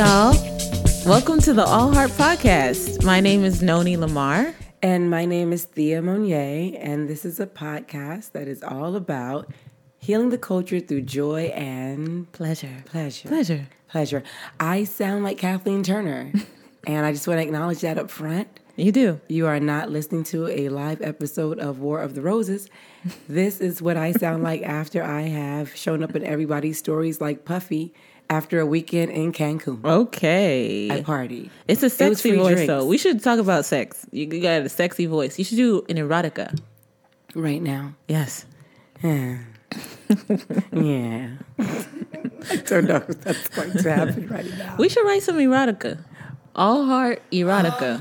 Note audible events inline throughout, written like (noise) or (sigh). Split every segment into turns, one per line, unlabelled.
y'all. Welcome to the All Heart Podcast. My name is Noni Lamar.
And my name is Thea Monier, and this is a podcast that is all about healing the culture through joy and
Pleasure.
pleasure.
Pleasure.
Pleasure. I sound like Kathleen Turner, (laughs) and I just want to acknowledge that up front.
You do.
You are not listening to a live episode of War of the Roses. This is what I sound like (laughs) after I have shown up in everybody's stories like Puffy after a weekend in Cancun.
Okay.
I party.
it's a sexy
free
voice,
drinks.
though. We should talk about sex. You you got a sexy voice. You should do an erotica.
right now.
Yes.
Yeah. (laughs) yeah. I don't know if that's going to happen right now.
We should write some erotica. All Heart Erotica.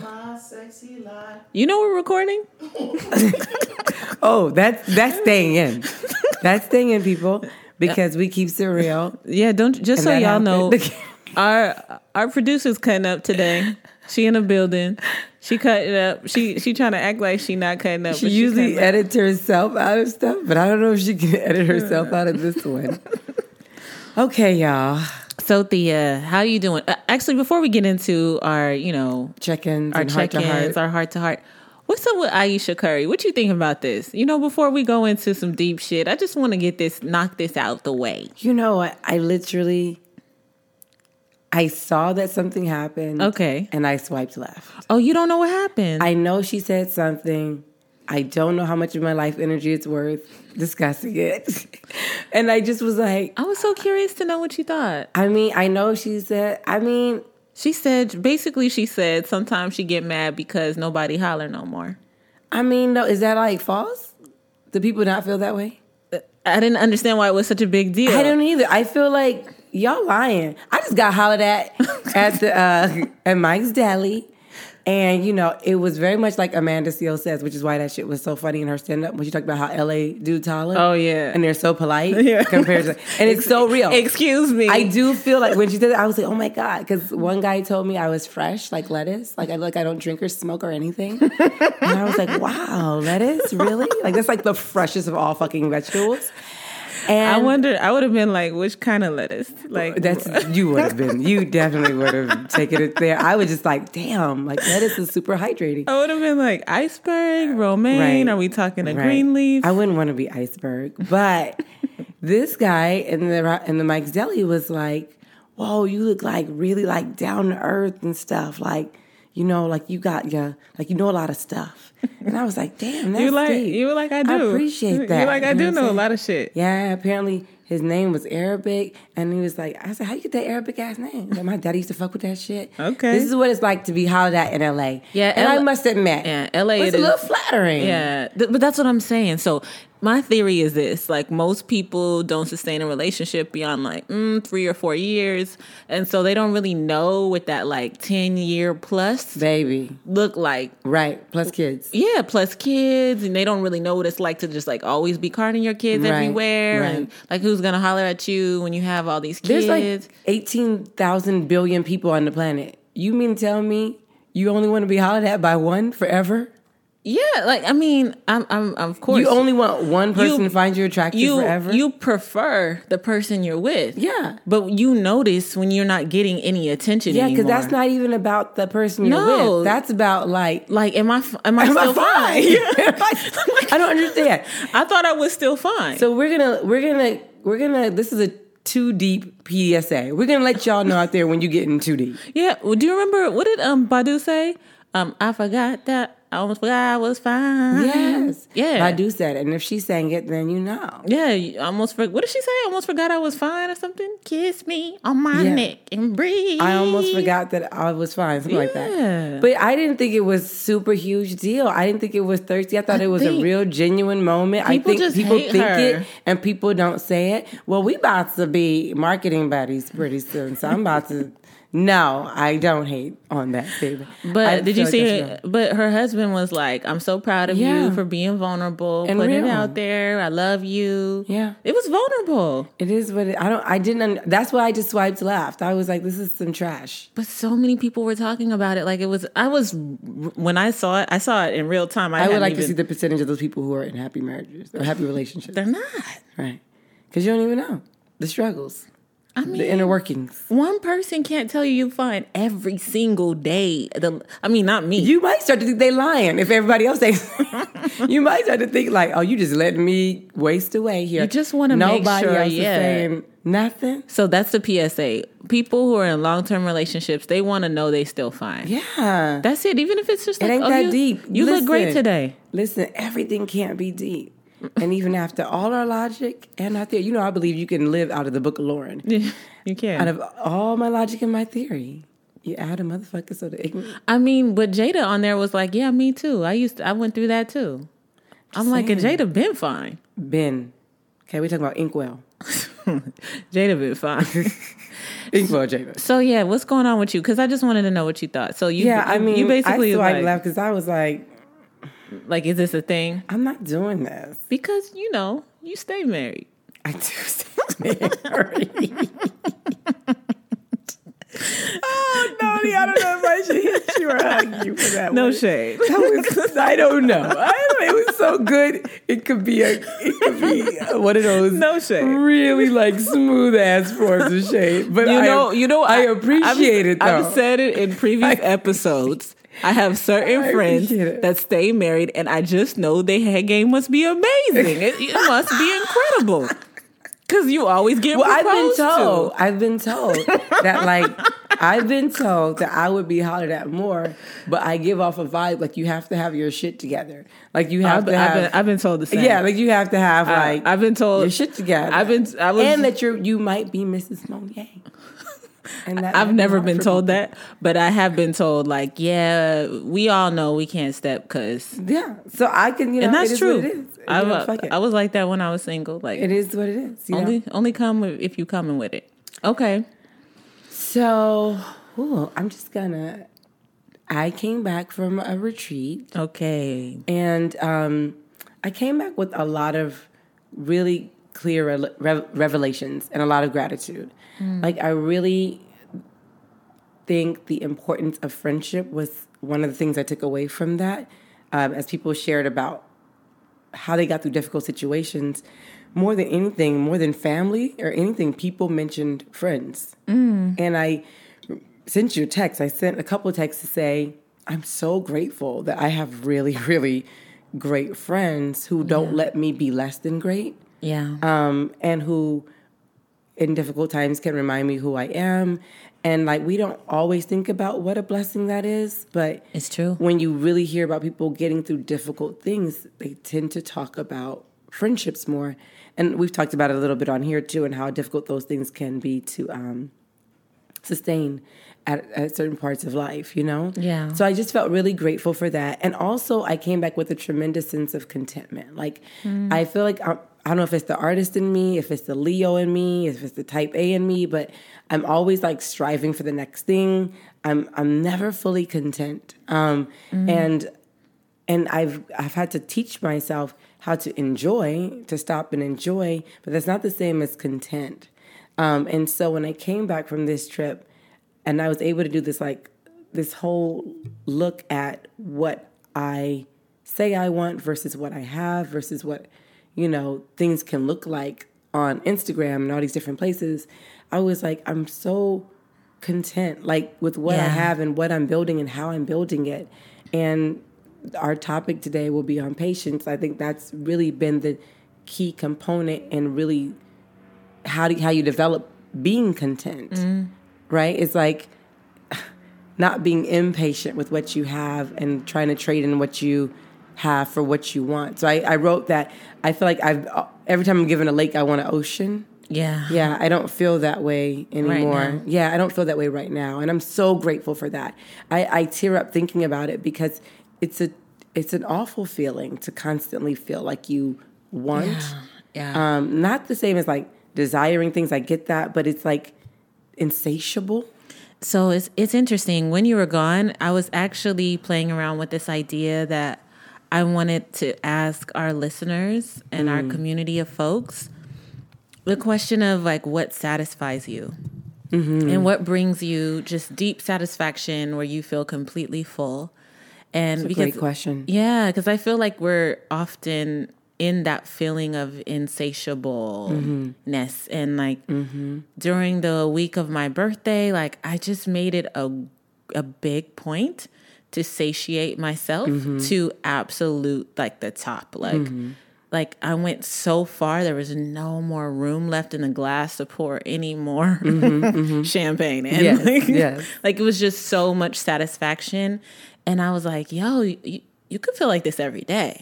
You know we're recording? (laughs)
Oh, that's that's staying in. That's staying in, people, because we keep it real.
Yeah, don't just so y'all know, (laughs) our our producer's cutting up today. She in a building. She cutting up. She she trying to act like she not cutting up.
She usually
up.
edits herself out of stuff, but I don't know if she can edit herself out of this one. (laughs) Okay, y'all.
So Thea, how you doing? Uh, actually, before we get into our, you know,
Check-ins
our
and heart to
check-ins,
heart.
our heart to heart. What's up with Ayesha Curry? What you think about this? You know, before we go into some deep shit, I just want to get this, knock this out the way.
You know what? I literally, I saw that something happened.
Okay.
And I swiped left.
Oh, you don't know what happened?
I know she said something. I don't know how much of my life energy it's worth discussing it. (laughs) and I just was like,
I was so curious to know what you thought.
I mean, I know she said, I mean,
She said, basically, she said sometimes she get mad because nobody holler no more.
I mean, no, is that like false? Do people not feel that way?
I didn't understand why it was such a big deal.
I don't either. I feel like y'all lying. I just got hollered at (laughs) at the uh, at Mike's Deli, and you know it was very much like Amanda Seales says, which is why that shit was so funny in her stand up when she talked about how LA dudes holler.
Oh, yeah.
and they're so polite (laughs)
Yeah.
compared to, and it's so real.
Excuse me.
I do feel like when she did it, I was like, oh my God. Because one guy told me I was fresh, like lettuce. Like I like I don't drink or smoke or anything. (laughs) and I was like, wow, lettuce? Really? Like that's like the freshest of all fucking vegetables. And
I wonder. I would have been like, which kind of lettuce? Like
that's you would have (laughs) been. You definitely would have taken it there. I was just like, damn, like lettuce is super hydrating.
I would have been like iceberg, romaine.
Right.
Are we talking a
Right.
green leaf?
I wouldn't want to be iceberg, but (laughs) this guy in the in the Mike's Deli was like, "Whoa, you look like really like down to earth and stuff. Like, you know, like you got your like you know a lot of stuff." And I was like, "Damn, that's
you like
deep.
you were like I do.
appreciate that.
You like I
You know
do
what I'm
know a lot of shit.
Yeah, apparently his name was Arabic, and he was like, I said, how you get that Arabic ass name? Like, my daddy used to fuck with that shit.
Okay.
This is what it's like to be hollered at in LA.
Yeah,
And I
L-
must admit,
Yeah, LA
it's
it
a little flattering.
Yeah, th- but that's what I'm saying. So my theory is this: like most people don't sustain a relationship beyond like mm, three or four years, and so they don't really know what that like ten year plus
Baby.
look like.
Right. Plus kids.
Yeah, plus kids, and they don't really know what it's like to just like always be carding your kids
Right,
everywhere,
right.
and like who's gonna holler at you when you have all these kids.
There's like 18,000 billion people on the planet. You mean to tell me you only want to be hollered at by one forever?
Yeah, like I mean, I'm, I'm, of course,
You only want one person to find you attractive
you
forever?
you prefer the person you're with.
Yeah.
But you notice when you're not getting any attention
yeah, because that's not even about the person you're
No.
with. That's about like,
like am I am I
am I
still fine? (laughs) (laughs)
fine? I don't understand.
I thought I was still fine.
So we're gonna we're gonna we're gonna this is a too deep PSA. We're gonna let y'all know out there when you get in too deep.
yeah, well, do you remember what did um Badu say? Um I forgot that I almost forgot I was fine.
Yes.
Yeah.
I do said it. And if she sang it, then you know.
Yeah, you almost for, what did she say? I almost forgot I was fine or something. Kiss me on my
Yeah.
neck and breathe.
I almost forgot that I was fine, something like that. But I didn't think it was super huge deal. I didn't think it was thirsty. I thought
I
it was a real genuine moment. I
people
think
just
people
hate
think
her.
it and people don't say it. Well, we about to be marketing buddies pretty soon, so I'm about to. No, I don't hate on that, baby.
But
I
did you see? Her, but her husband was like, "I'm so proud of
Yeah.
you for being vulnerable,
And
putting it out there. I love you."
Yeah.
it was vulnerable.
It is what it, I don't. I didn't. That's why I just swiped left. I was like, "This is some trash."
But so many people were talking about it. Like it was. I was when I saw it. I saw it in real time. I,
I would like to see the percentage of those people who are in happy marriages or happy relationships.
They're not.
Right. Because you don't even know the struggles.
I mean,
the inner workings.
One person can't tell you you're fine every single day. The, I mean, not me.
You might start to think they're lying if everybody else thinks. (laughs) you might start to think like, oh, you just letting me waste away here.
You just wanna make sure,
else is
yeah.
saying nothing.
so that's the PSA. People who are in long term relationships, they want to know they still fine.
Yeah.
That's it. Even if it's just
It
like,
ain't
oh,
that
you,
deep.
You look great today.
Listen, everything can't be deep. And even after all our logic and our theory, you know, I believe you can live out of the book of Lauren.
you can.
Out of all my logic and my theory, you add a motherfucker so the ignorant.
I mean, but Jada on there was like, yeah, me too. I used to, I went through that too. I'm like, and. Jada been fine.
Ben. Okay, we talking about Inkwell. (laughs)
Jada been fine. (laughs)
Inkwell Jada.
so yeah, what's going on with you? Because I just wanted to know what you thought. So you,
Yeah, I mean,
you basically
I swiped
like,
left because I was like,
like, is this a thing?
I'm not doing this.
Because you know you stay married.
I do stay married. (laughs) oh, Noni, I don't know if I should hit you or hug you for that
No
one.
shade.
That was, I don't know. I it was so good. It could be a, it could be one of those
No shade.
really like smooth ass forms of shade. But
You
I,
know, you know,
I appreciate
I've,
it though.
I've said it in previous
I-
episodes. I have certain
I
friends that stay married, and I just know their head game must be amazing. It, it must be incredible (laughs) because you always get
well, I've been told.
to.
I've been told that like I've been told that I would be hollered at more, but I give off a vibe like you have to have your shit together. Like you have
I've,
to
I've been, I've been told the same.
yeah, like you have to have
I-
like
I've been told
your shit together.
I've been. I was.
and that you're you might be Mrs. Monier. And
I've never been told
people.
that, but I have been told like, yeah, we all know we can't step because,
Yeah, so I can you know
and that's
it is
true.
What it is.
I,
know.
I was like that when I was single. Like,
it is what it is. You know?
only only come if you coming with it. Okay.
So, ooh, I'm just gonna. I came back from a retreat,
Okay.
and um, I came back with a lot of really clear re- re- revelations and a lot of gratitude. Like, I really think the importance of friendship was one of the things I took away from that. Um, as people shared about how they got through difficult situations, more than anything, more than family or anything, people mentioned friends. And I sent you a text. I sent a couple of texts to say, I'm so grateful that I have really, (laughs) really great friends who don't let me be less than great
Yeah.
um, and who in difficult times can remind me who I am. And like we don't always think about what a blessing that is, but
It's true.
when you really hear about people getting through difficult things, they tend to talk about friendships more. And we've talked about it a little bit on here too, and how difficult those things can be to um, sustain at, at certain parts of life, you know?
Yeah.
So I just felt really grateful for that. And also, I came back with a tremendous sense of contentment. Like, I feel like I'm, I don't know if it's the artist in me, if it's the Leo in me, if it's the type A in me, but I'm always like striving for the next thing. I'm I'm never fully content. Um, and and I've I've had to teach myself how to enjoy, to stop and enjoy, but that's not the same as content. Um, and so when I came back from this trip, and I was able to do this like this whole look at what I say I want versus what I have versus what you know things can look like on Instagram and all these different places, I was like, I'm so content like with what I have and what I'm building and how I'm building it. And our topic today will be on patience. I think that's really been the key component and really how do how you develop being content. Mm. Right? It's like (sighs) not being impatient with what you have and trying to trade in what you have for what you want. So I, I wrote that I feel like I've every time I'm given a lake, I want an ocean.
Yeah.
Yeah, I don't feel that way anymore.
now.
Yeah, I don't feel that way right now, and I'm so grateful for that. I, I tear up thinking about it because it's a it's an awful feeling to constantly feel like you want.
Yeah.
Um, not the same as like desiring things. I get that, but it's like insatiable.
So it's it's interesting. When you were gone, I was actually playing around with this idea that I wanted to ask our listeners and our mm. community of folks the question of like what satisfies you? Mm-hmm. And what brings you just deep satisfaction where you feel completely full. And
It's a great question.
yeah, because I feel like we're often in that feeling of insatiableness mm-hmm. and like mm-hmm. during the week of my birthday like i just made it a a big point to satiate myself mm-hmm. to absolute like the top. Like mm-hmm. like i went so far there was no more room left in the glass to pour any more mm-hmm. (laughs) champagne in.
Yes,
like,
yes. (laughs)
like it was just so much satisfaction. And i was like yo you, you could feel like this every day.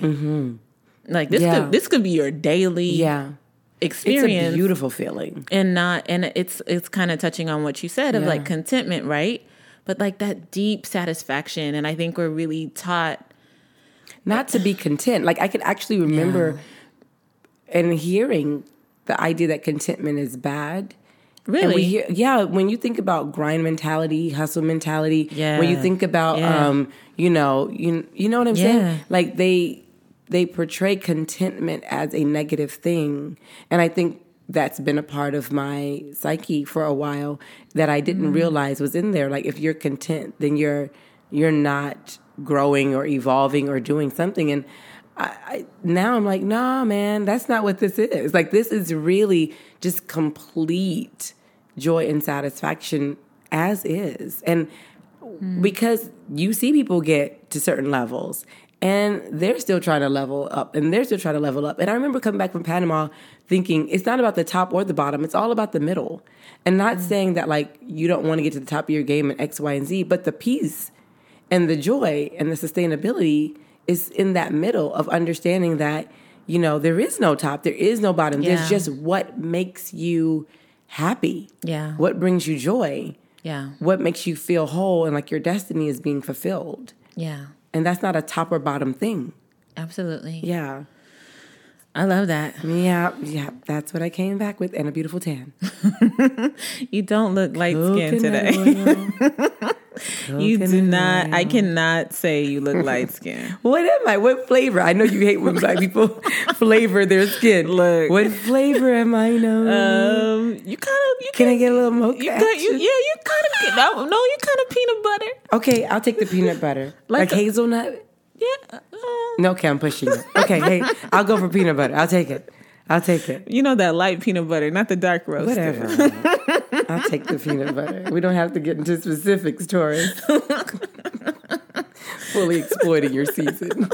like this
Yeah.
could this could be your daily
Yeah. It's
experience.
a beautiful feeling.
and not and it's it's kind of touching on what you said of like contentment right but like that deep satisfaction and i think we're really taught
Not to be content. Like I could actually remember and hearing the idea that contentment is bad.
really
hear, yeah, when you think about grind mentality, hustle mentality,
Yeah.
when you think about,
Yeah.
um, you know, you you know what I'm
Yeah.
saying? Like they they portray contentment as a negative thing, and I think that's been a part of my psyche for a while that I didn't mm-hmm. realize was in there. Like if you're content, then you're you're not growing or evolving or doing something, and I, I, now I'm like, nah, man, that's not what this is. Like, this is really just complete joy and satisfaction as is. And hmm. because you see people get to certain levels and they're still trying to level up and they're still trying to level up. And I remember coming back from Panama thinking it's not about the top or the bottom, it's all about the middle. And not mm. saying that like you don't want to get to the top of your game in X, Y, and Z, but the peace and the joy and the sustainability is in that middle of understanding that you know there is no top there is no bottom
Yeah.
there's just what makes you happy
Yeah.
what brings you joy
yeah
what makes you feel whole and like your destiny is being fulfilled
yeah
and that's not a top or bottom thing.
Absolutely.
Yeah.
I love that.
Yeah yeah that's what i came back with and a beautiful tan. (laughs)
You don't look light skinned today. (laughs) (laughs) you do not i cannot say you look light skinned (laughs)
What am I? What flavor? I know you hate when black people (laughs) flavor their skin.
Look.
what flavor am I? No.
um you kind of you
Can I get a little mocha?
you got you yeah you kind of no, you kind of peanut butter
Okay, I'll take the peanut butter.
Like
Like,
a-
hazelnut?
yeah uh,
No, okay, I'm pushing it. Okay, hey, I'll go for peanut butter. I'll take it. I'll take it.
you know that light peanut butter not the dark roast
Whatever. I'll take the peanut butter. We don't have to get into specifics, Taurus. (laughs) Fully exploiting your season.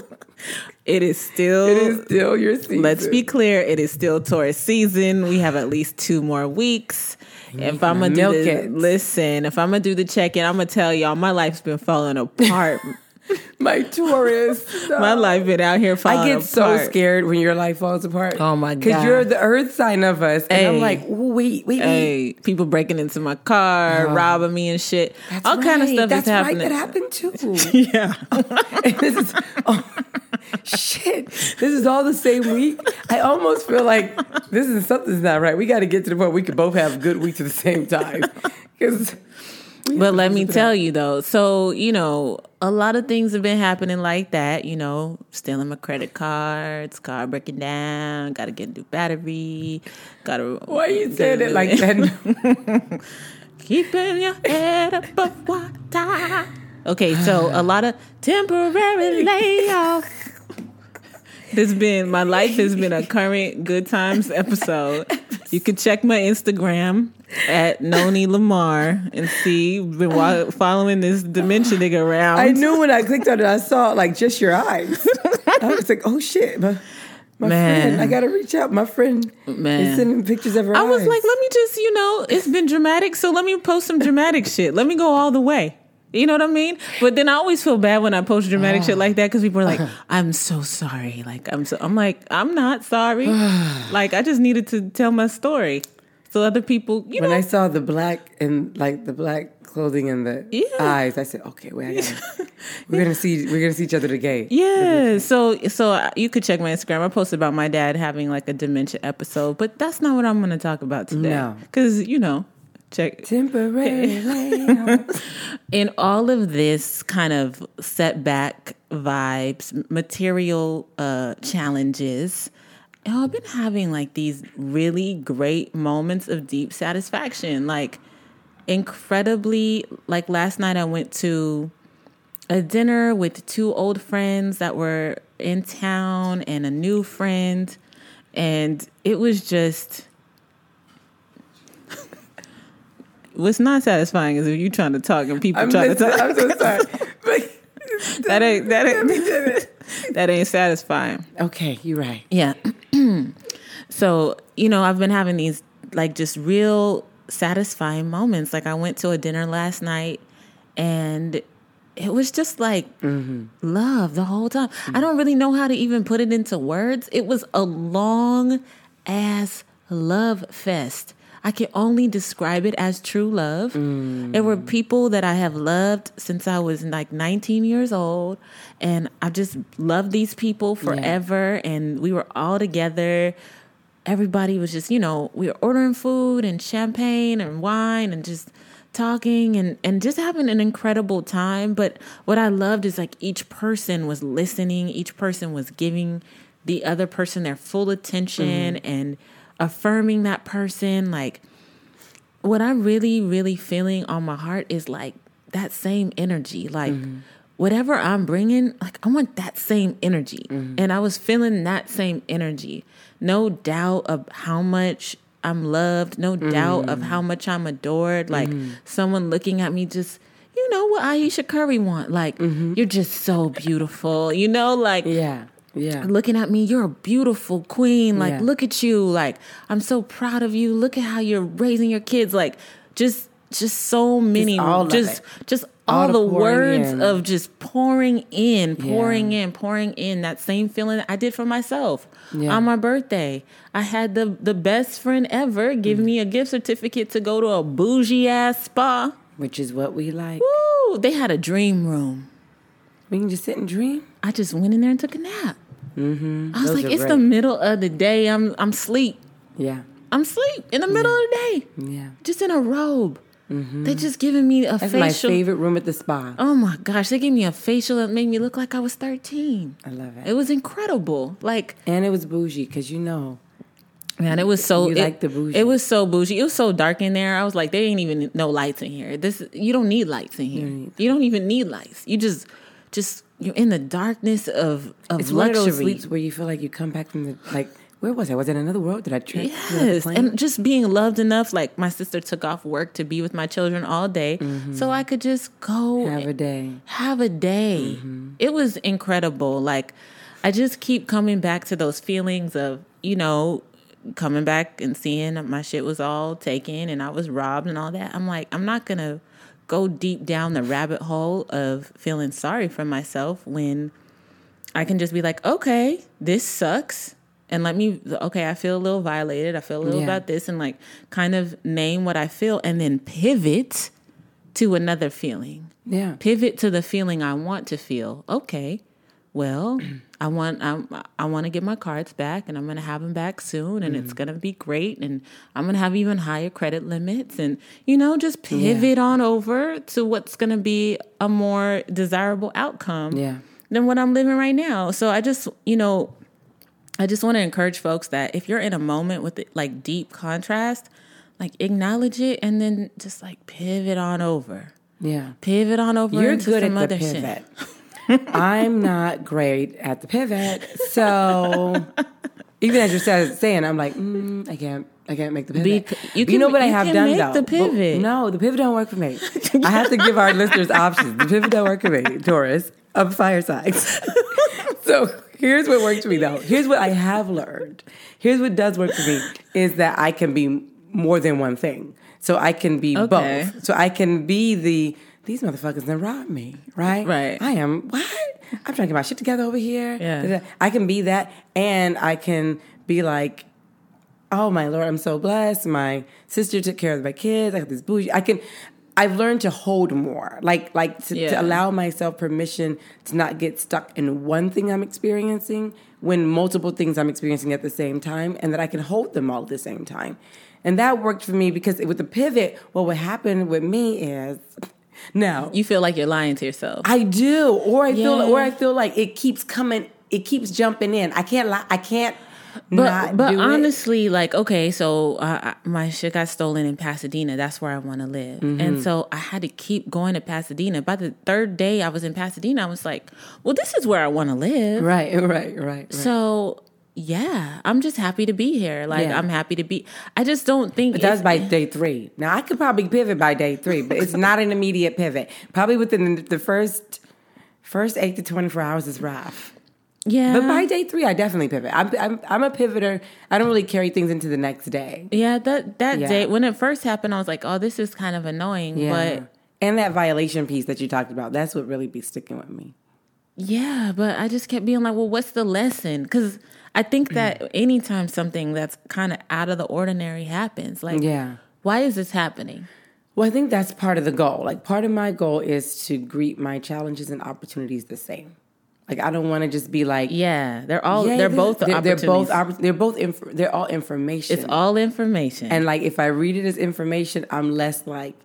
it is still
It is still your season.
Let's be clear, it is still Taurus season. We have at least two more weeks. If I'm gonna do the, listen, if I'm gonna do the check in, I'm gonna tell y'all my life's been falling apart. (laughs)
my Taurus.
my life been out here falling
I get
apart.
so scared when your life falls apart.
Oh my god!
Because you're the earth sign of us. And I'm like, wait, wait, wait.
Hey, people breaking into my car, uh-huh. robbing me and shit.
That's
All kind of stuff
That's
is happening.
right. That happened too. (laughs) (laughs)
yeah.
This is, oh, shit. This is all the same week. I almost feel like this is something's not right. We got to get to the point we could both have good weeks at the same time. Because
But let me tell you though, so you know, a lot of things have been happening like that. You know, stealing my credit cards, car breaking down, got to get a new battery, got to.
why you saying it like that? (laughs)
Keeping your head above water. Okay, so a lot of temporary (laughs) layoff. This been my life has been a current good times episode. You can check my Instagram at Noni Lamar and see been wa- following this dementia nigga around.
I knew when I clicked on it, I saw like just your eyes. I was like, oh shit. My, friend, I got to reach out. My friend
Man.
is sending pictures of her
I was like, let me just, you know, it's been dramatic, so let me post some dramatic shit. Let me go all the way. You know what I mean? But then I always feel bad when I post dramatic shit like that because people are like, (sighs) "I'm so sorry." Like I'm so, I'm like, I'm not sorry. (sighs) like I just needed to tell my story so other people, you know
when
know,
I saw the black and like the black clothing and the
Yeah.
eyes, I said, okay, wait, gotta, (laughs) we're gonna see, we're gonna see each other today. (laughs)
Yeah, so so you could check my Instagram. I posted about my dad having like a dementia episode, but that's not what I'm to talk about today.
No.
because you know, check
Temporary (laughs) layout.
in all of this kind of setback vibes, material uh, challenges, I've been having like these really great moments of deep satisfaction. Like, incredibly, like last night I went to a dinner with two old friends that were in town and a new friend. And it was just (laughs) what's not satisfying is if you're trying to talk and people
I'm,
trying to talk.
I'm so sorry. (laughs)
That ain't that (laughs) ain't (laughs) that ain't satisfying.
okay, you're right.
Yeah. (clears throat) so, you know, I've been having these like just real satisfying moments. Like I went to a dinner last night and it was just like mm-hmm. love the whole time. I don't really know how to even put it into words. It was a long ass love fest. I can only describe it as true love. Mm. There were people that I have loved since I was like 19 years old, and I just loved these people forever. And we were all together. Everybody was just, you know, we were ordering food and champagne and wine and just talking and, and just having an incredible time. But what I loved is like each person was listening, each person was giving the other person their full attention mm-hmm. and affirming that person. Like, what I'm really, really feeling on my heart is like that same energy. Like, mm-hmm. whatever I'm bringing, like, I want that same energy. Mm-hmm. And I was feeling that same energy. No doubt of how much I'm loved, no doubt of mm-hmm. how much I'm adored. Like, someone looking at me just, you know what Ayesha Curry want. Like, you're just so beautiful. You know, like,
Yeah, yeah.
looking at me, you're a beautiful queen. Like,
Yeah.
look at you. Like, I'm so proud of you. Look at how you're raising your kids. Like, just, just so many,
all
just, just
All
all
the
the words
in.
of just pouring in, pouring
Yeah.
in, pouring in. That same feeling that I did for myself
Yeah.
on my birthday. I had the the best friend ever give
Mm.
me a gift certificate to go to a bougie ass spa.
Which is what we like.
Woo! They had a dream room.
We can just sit and dream.
I just went in there and took a nap. Mm-hmm. I was
Those
like, it's the middle of the day. I'm I'm sleep.
Yeah,
I'm sleep in the middle of the day,
yeah.
just in a robe. They're just giving me a
Mm-hmm. That's
facial.
my favorite room at the spa.
Oh my gosh, they gave me a facial that made me look like I was 13.
I love it.
It was incredible. Like,
and it was bougie because you know.
man, it was so
You
it,
like the bougie.
It was so bougie. It was so dark in there. I was like, there ain't even no lights in here. This you don't need lights in here.
need-
You don't even need lights. You just just you're in the darkness of of
It's one of those sleeps where you feel like you come back from the like. Where was I? Was it another world? Did I trip?
Yes, and just being loved enough. Like my sister took off work to be with my children all day, so I could just go
Mm-hmm. have a day.
have a day. It was incredible. Like I just keep coming back to those feelings of, you know, coming back and seeing my shit was all taken and I was robbed and all that. I'm like, I'm not to go deep down the rabbit hole of feeling sorry for myself when I can just be like, okay, this sucks. And let me, okay, I feel a little violated. I feel a little
Yeah.
about this and like kind of name what I feel and then pivot to another feeling
Yeah.
pivot to the feeling I want to feel. Okay, well, I want I, I want to get my cards back, and I'm going to have them back soon, and it's mm. going to be great, and I'm going to have even higher credit limits, and you know, just pivot on over to what's going to be a more desirable outcome
Yeah.
than what I'm living right now. So I just, you know, I just want to encourage folks that if you're in a moment with like deep contrast, like acknowledge it and then just like pivot on over
Yeah.
pivot on over
You're
into
good at the pivot.
shit. (laughs)
I'm not great at the pivot, so even as you're saying, I'm like, mm, I can't, I can't make the pivot.
Bec- you
you know what I have
can
done
make
though.
the
But-
pivot.
no, the pivot don't work for me. I have to give our listeners options. The pivot don't work for me, Taurus of firesides. (laughs) so here's what works for me though. Here's what I have learned. Here's what does work for me is that I can be more than one thing. So I can be
Okay.
both. So I can be the these motherfuckers that robbed me, right?
Right.
I am what? I'm trying to get my shit together over here.
Yeah.
I can be that and I can be like, oh my lord, I'm so blessed. My sister took care of my kids. I got this bougie. I can I've learned to hold more. Like like to, to allow myself permission to not get stuck in one thing I'm experiencing when multiple things I'm experiencing at the same time and that I can hold them all at the same time. And that worked for me because with the pivot, what would happen with me is now
You feel like you're lying to yourself.
I do, or I feel, or I feel like it keeps coming, it keeps jumping in. I can't, lie. I can't
But
not
but
do it.
honestly, like okay, so uh, my shit got stolen in Pasadena. That's where I want to live,
Mm-hmm.
and so I had to keep going to Pasadena. By the third day I was in Pasadena, I was like, well, this is where I want to live.
Right, right, right, right.
So yeah, I'm just happy to be here. Like
Yeah.
I'm happy to be. I just don't think
But that's by day three. Now I could probably pivot by day three, but it's not an immediate pivot. Probably within the- first first eight to twenty four hours is rough.
yeah.
But by day three, I definitely pivot. I'm, I'm I'm a pivoter. I don't really carry things into the next day.
yeah, that that
Yeah.
day when it first happened, I was like, "Oh, this is kind of annoying." But
and that violation piece that you talked about, that's what really be sticking with me.
Yeah, but I just kept being like, well, what's the lesson? Because I think
Mm.
that anytime something that's kind of out of the ordinary happens, like,
Yeah.
why is this happening?
Well, I think that's part of the goal. Like part of my goal is to greet my challenges and opportunities the same. Like I don't want to just be like,
Yeah, they're all
yeah,
they're
this-
both
they're, they're both they're both inf- they're all information.
it's all information,
and like if I read it as information, I'm less like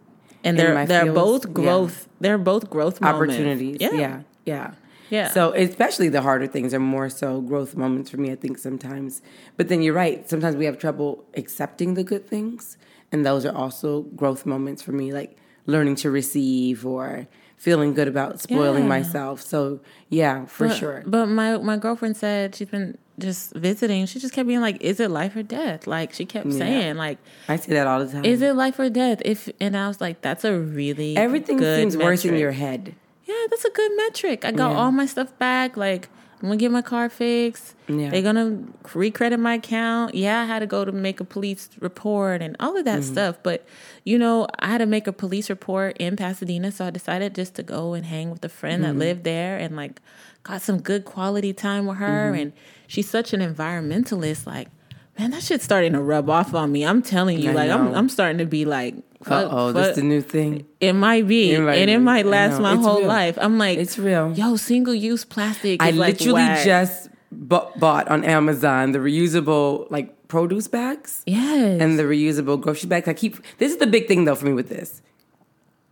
and they're they're
feels.
both
Yeah.
growth. They're both growth moments.
opportunities.
Yeah,
yeah, yeah.
Yeah.
So especially the harder things are more so growth moments for me. I think sometimes, but then you're right. Sometimes we have trouble accepting the good things, and those are also growth moments for me. Like learning to receive or feeling good about spoiling
Yeah.
myself. So yeah, for
But-
sure.
But my my girlfriend said she's been just visiting. She just kept being like, "Is it life or death?" Like she kept saying, like,
I say that all the time.
"Is it life or death?" If and I was like, "That's a really
Everything seems worse in your head.
Yeah, that's a good metric. I got
Yeah.
all my stuff back. Like, I'm gonna get my car fixed.
Yeah.
They're gonna recredit my account. Yeah, I had to go to make a police report and all of that
Mm-hmm.
stuff. But you know, I had to make a police report in Pasadena, so I decided just to go and hang with a friend
Mm-hmm.
that lived there and like got some good quality time with her.
Mm-hmm.
And she's such an environmentalist. Like, man, that shit's starting to rub off on me. I'm telling you,
I
like, I'm. I'm starting to be like,
oh, that's the new thing.
it might be, and it might last my
It's
whole
real.
life. I'm like,
It's real.
Yo, single use plastic.
I
like
literally
whack.
just bu- bought on Amazon the reusable like produce bags.
yes,
and the reusable grocery bags. I keep this is the big thing though for me with this.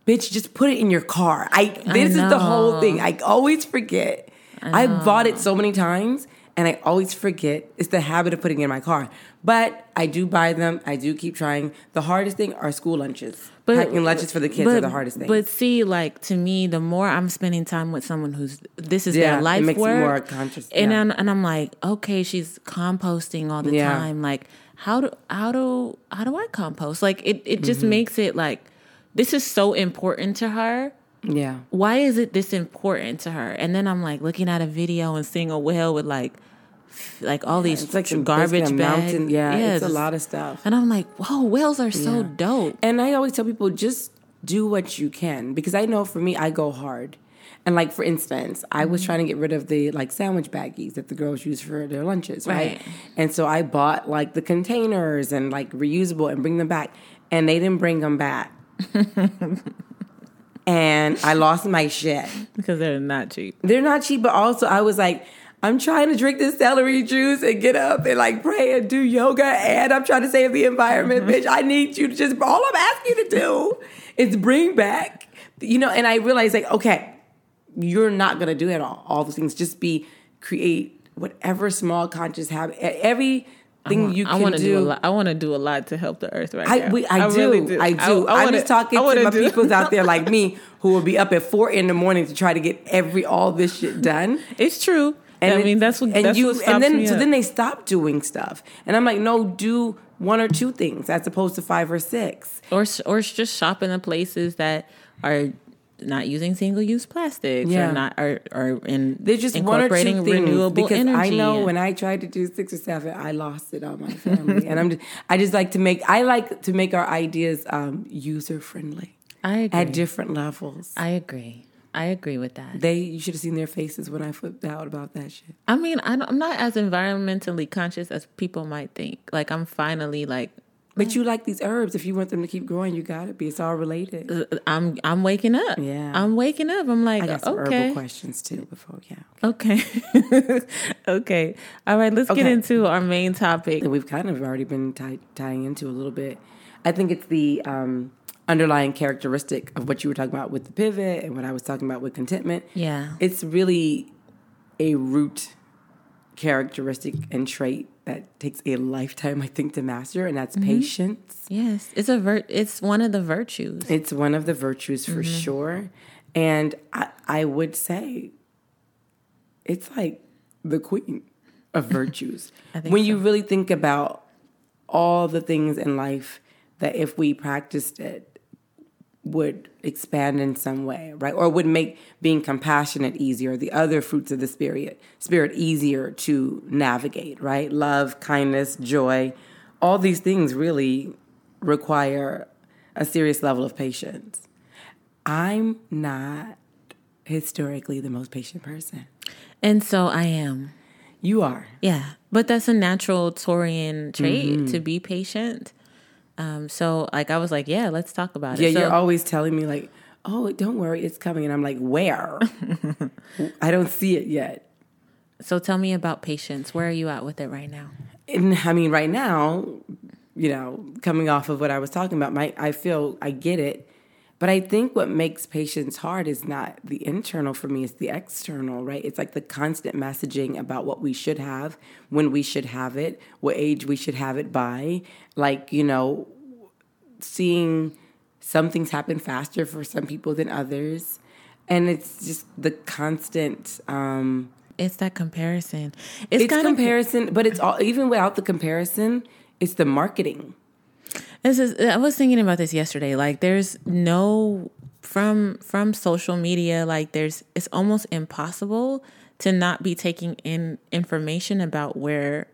Bitch, just put it in your car. I this is the whole thing. I always forget. I bought it so many times and I always forget. It's the habit of putting it in my car. But I do buy them. I do keep trying. The hardest thing are school lunches. But, Packing lunches for the kids are the hardest thing.
But see, like to me, the more I'm spending time with someone who's this is
Yeah,
their
it
life
makes it
work,
more conscious,
and
yeah.
I'm, and I'm like, okay, she's composting all the
Yeah.
time. Like, how do how do how do I compost? Like, it it just
Mm-hmm.
makes it like this is so important to her.
yeah.
why is it this important to her? And then I'm like looking at a video and seeing a whale with like, like all these
It's like
garbage
a
bags.
mountain. Yeah, it's a lot of stuff.
And I'm like, whoa, whales are so
Yeah.
dope.
And I always tell people just do what you can because I know for me, I go hard. And like for instance, I was mm-hmm. trying to get rid of the like sandwich baggies that the girls use for their lunches, right?
Right.
And so I bought like the containers and like reusable and bring them back, and they didn't bring them back. (laughs) and I lost my shit.
Because they're not cheap.
They're not cheap, but also I was like, I'm trying to drink this celery juice and get up and like pray and do yoga, and I'm trying to save the environment, mm-hmm. bitch. I need you to just all I'm asking you to do is bring back, you know. And I realized like, okay, you're not gonna do it all. All those things, just be create whatever small conscious habit, e- everything you
I
can
want to do.
do.
a lot. I want to do a lot to help the earth right
I,
now.
we, I, do,
really
I do.
I,
I'm
wanna-
just talking
I
to
wanna
my
do- (laughs)
peoples out there like me who will be up at four in the morning to try to get every all this shit done.
It's true.
And
I mean, that's what.
and
that's
you
what
and then so
up.
then they stop doing stuff, and I'm like, no, do one or two things as opposed to five or six.
or or just shop in the places that are not using single use plastics
Yeah.
or not are are in
They're just one or two
incorporating
things
renewable
because
energy.
I know when I tried to do six or seven, I lost it on my family, and I'm just, I just like to make I like to make our ideas um, user friendly
I agree.
at different levels.
I agree. I agree with that.
They you should have seen their faces when I flipped out about that shit.
I mean, I don't, I'm not as environmentally conscious as people might think. Like, I'm finally like,
But you like these herbs. If you want them to keep growing, you got to be. It's all related.
uh, I'm I'm waking up.
Yeah.
I'm waking up. I'm like,
I got some
okay,
herbal questions too. Before yeah,
okay, (laughs) okay. All right, let's get into our main topic.
that we've kind of already been tie, tying into a little bit. I think it's the um, underlying characteristic of what you were talking about with the pivot and what I was talking about with contentment.
Yeah.
It's really a root characteristic and trait that takes a lifetime, I think, to master, and that's mm-hmm. patience.
Yes, it's a vir- It's one of the virtues.
It's one of the virtues for mm-hmm. sure. And I, I would say it's like the queen of (laughs) virtues. When you really think about all the things in life that if we practiced it would expand in some way, right? Or would make being compassionate easier, the other fruits of the spirit spirit easier to navigate, right? Love, kindness, joy, all these things really require a serious level of patience. I'm not historically the most patient person.
And so I am.
You are.
Yeah, but that's a natural Taurian trait mm-hmm. to be patient. Um, so like I was like, yeah, let's talk about
Yeah,
it. So,
you're always telling me like, "Oh, don't worry, it's coming." And I'm like, "Where?" (laughs) I don't see it yet.
so tell me about patience. Where are you at with it right now?
And I mean, right now, you know, coming off of what I was talking about, my I feel I get it, but I think what makes patience hard is not the internal for me; it's the external, right? It's like the constant messaging about what we should have, when we should have it, what age we should have it by, like you know, seeing some things happen faster for some people than others, and it's just the constant. um
It's that comparison. It's,
it's comparison, but it's all even without the comparison, it's the marketing.
This is. I was thinking about this yesterday. Like, there's no from from social media. Like, there's. It's almost impossible to not be taking in information about where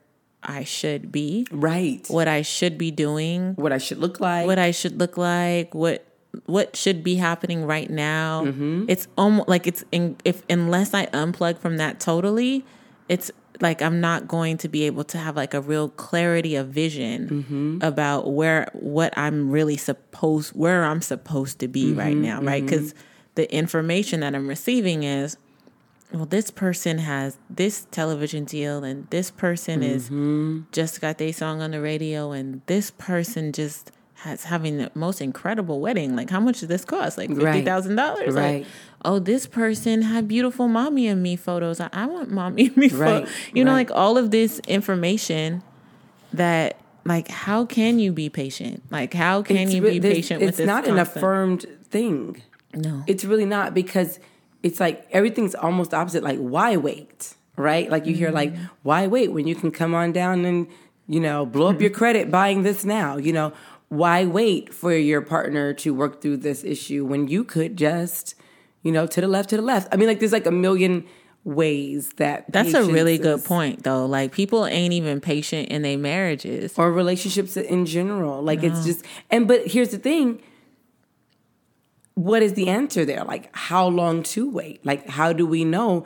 I should be,
Right.
what I should be doing,
What I should look like.
what I should look like, what what should be happening right now.
Mm-hmm.
It's almost like it's in, if unless I unplug from that totally, it's like I'm not going to be able to have like a real clarity of vision
Mm-hmm.
about where what I'm really supposed where I'm supposed to be right
Mm-hmm.
now, right? Cuz the information that I'm receiving is well, this person has this television deal, and this person is just got their song on the radio, and this person just has having the most incredible wedding. Like, how much does this cost? Like fifty thousand right. dollars.
Right.
Like, oh, this person had beautiful mommy and me photos. I, I want mommy and me
Right,
photos. You know, like all of this information that. Like, how can you be patient? Like, how can
It's
you be patient with
It's
this?
not an affirmed thing.
No.
It's really not because it's like everything's almost opposite. Like, why wait? Right? Like you hear like,
Mm-hmm.
why wait when you can come on down and you know blow up your credit buying this now? You know, why wait for your partner to work through this issue when you could just, you know, to the left, to the left? I mean, like there's like a million ways that
That's a really good point, though. Like, people ain't even patient in their marriages.
or relationships in general. Like it's just and but here's the thing. What is the answer there? Like how long to wait? Like how do we know?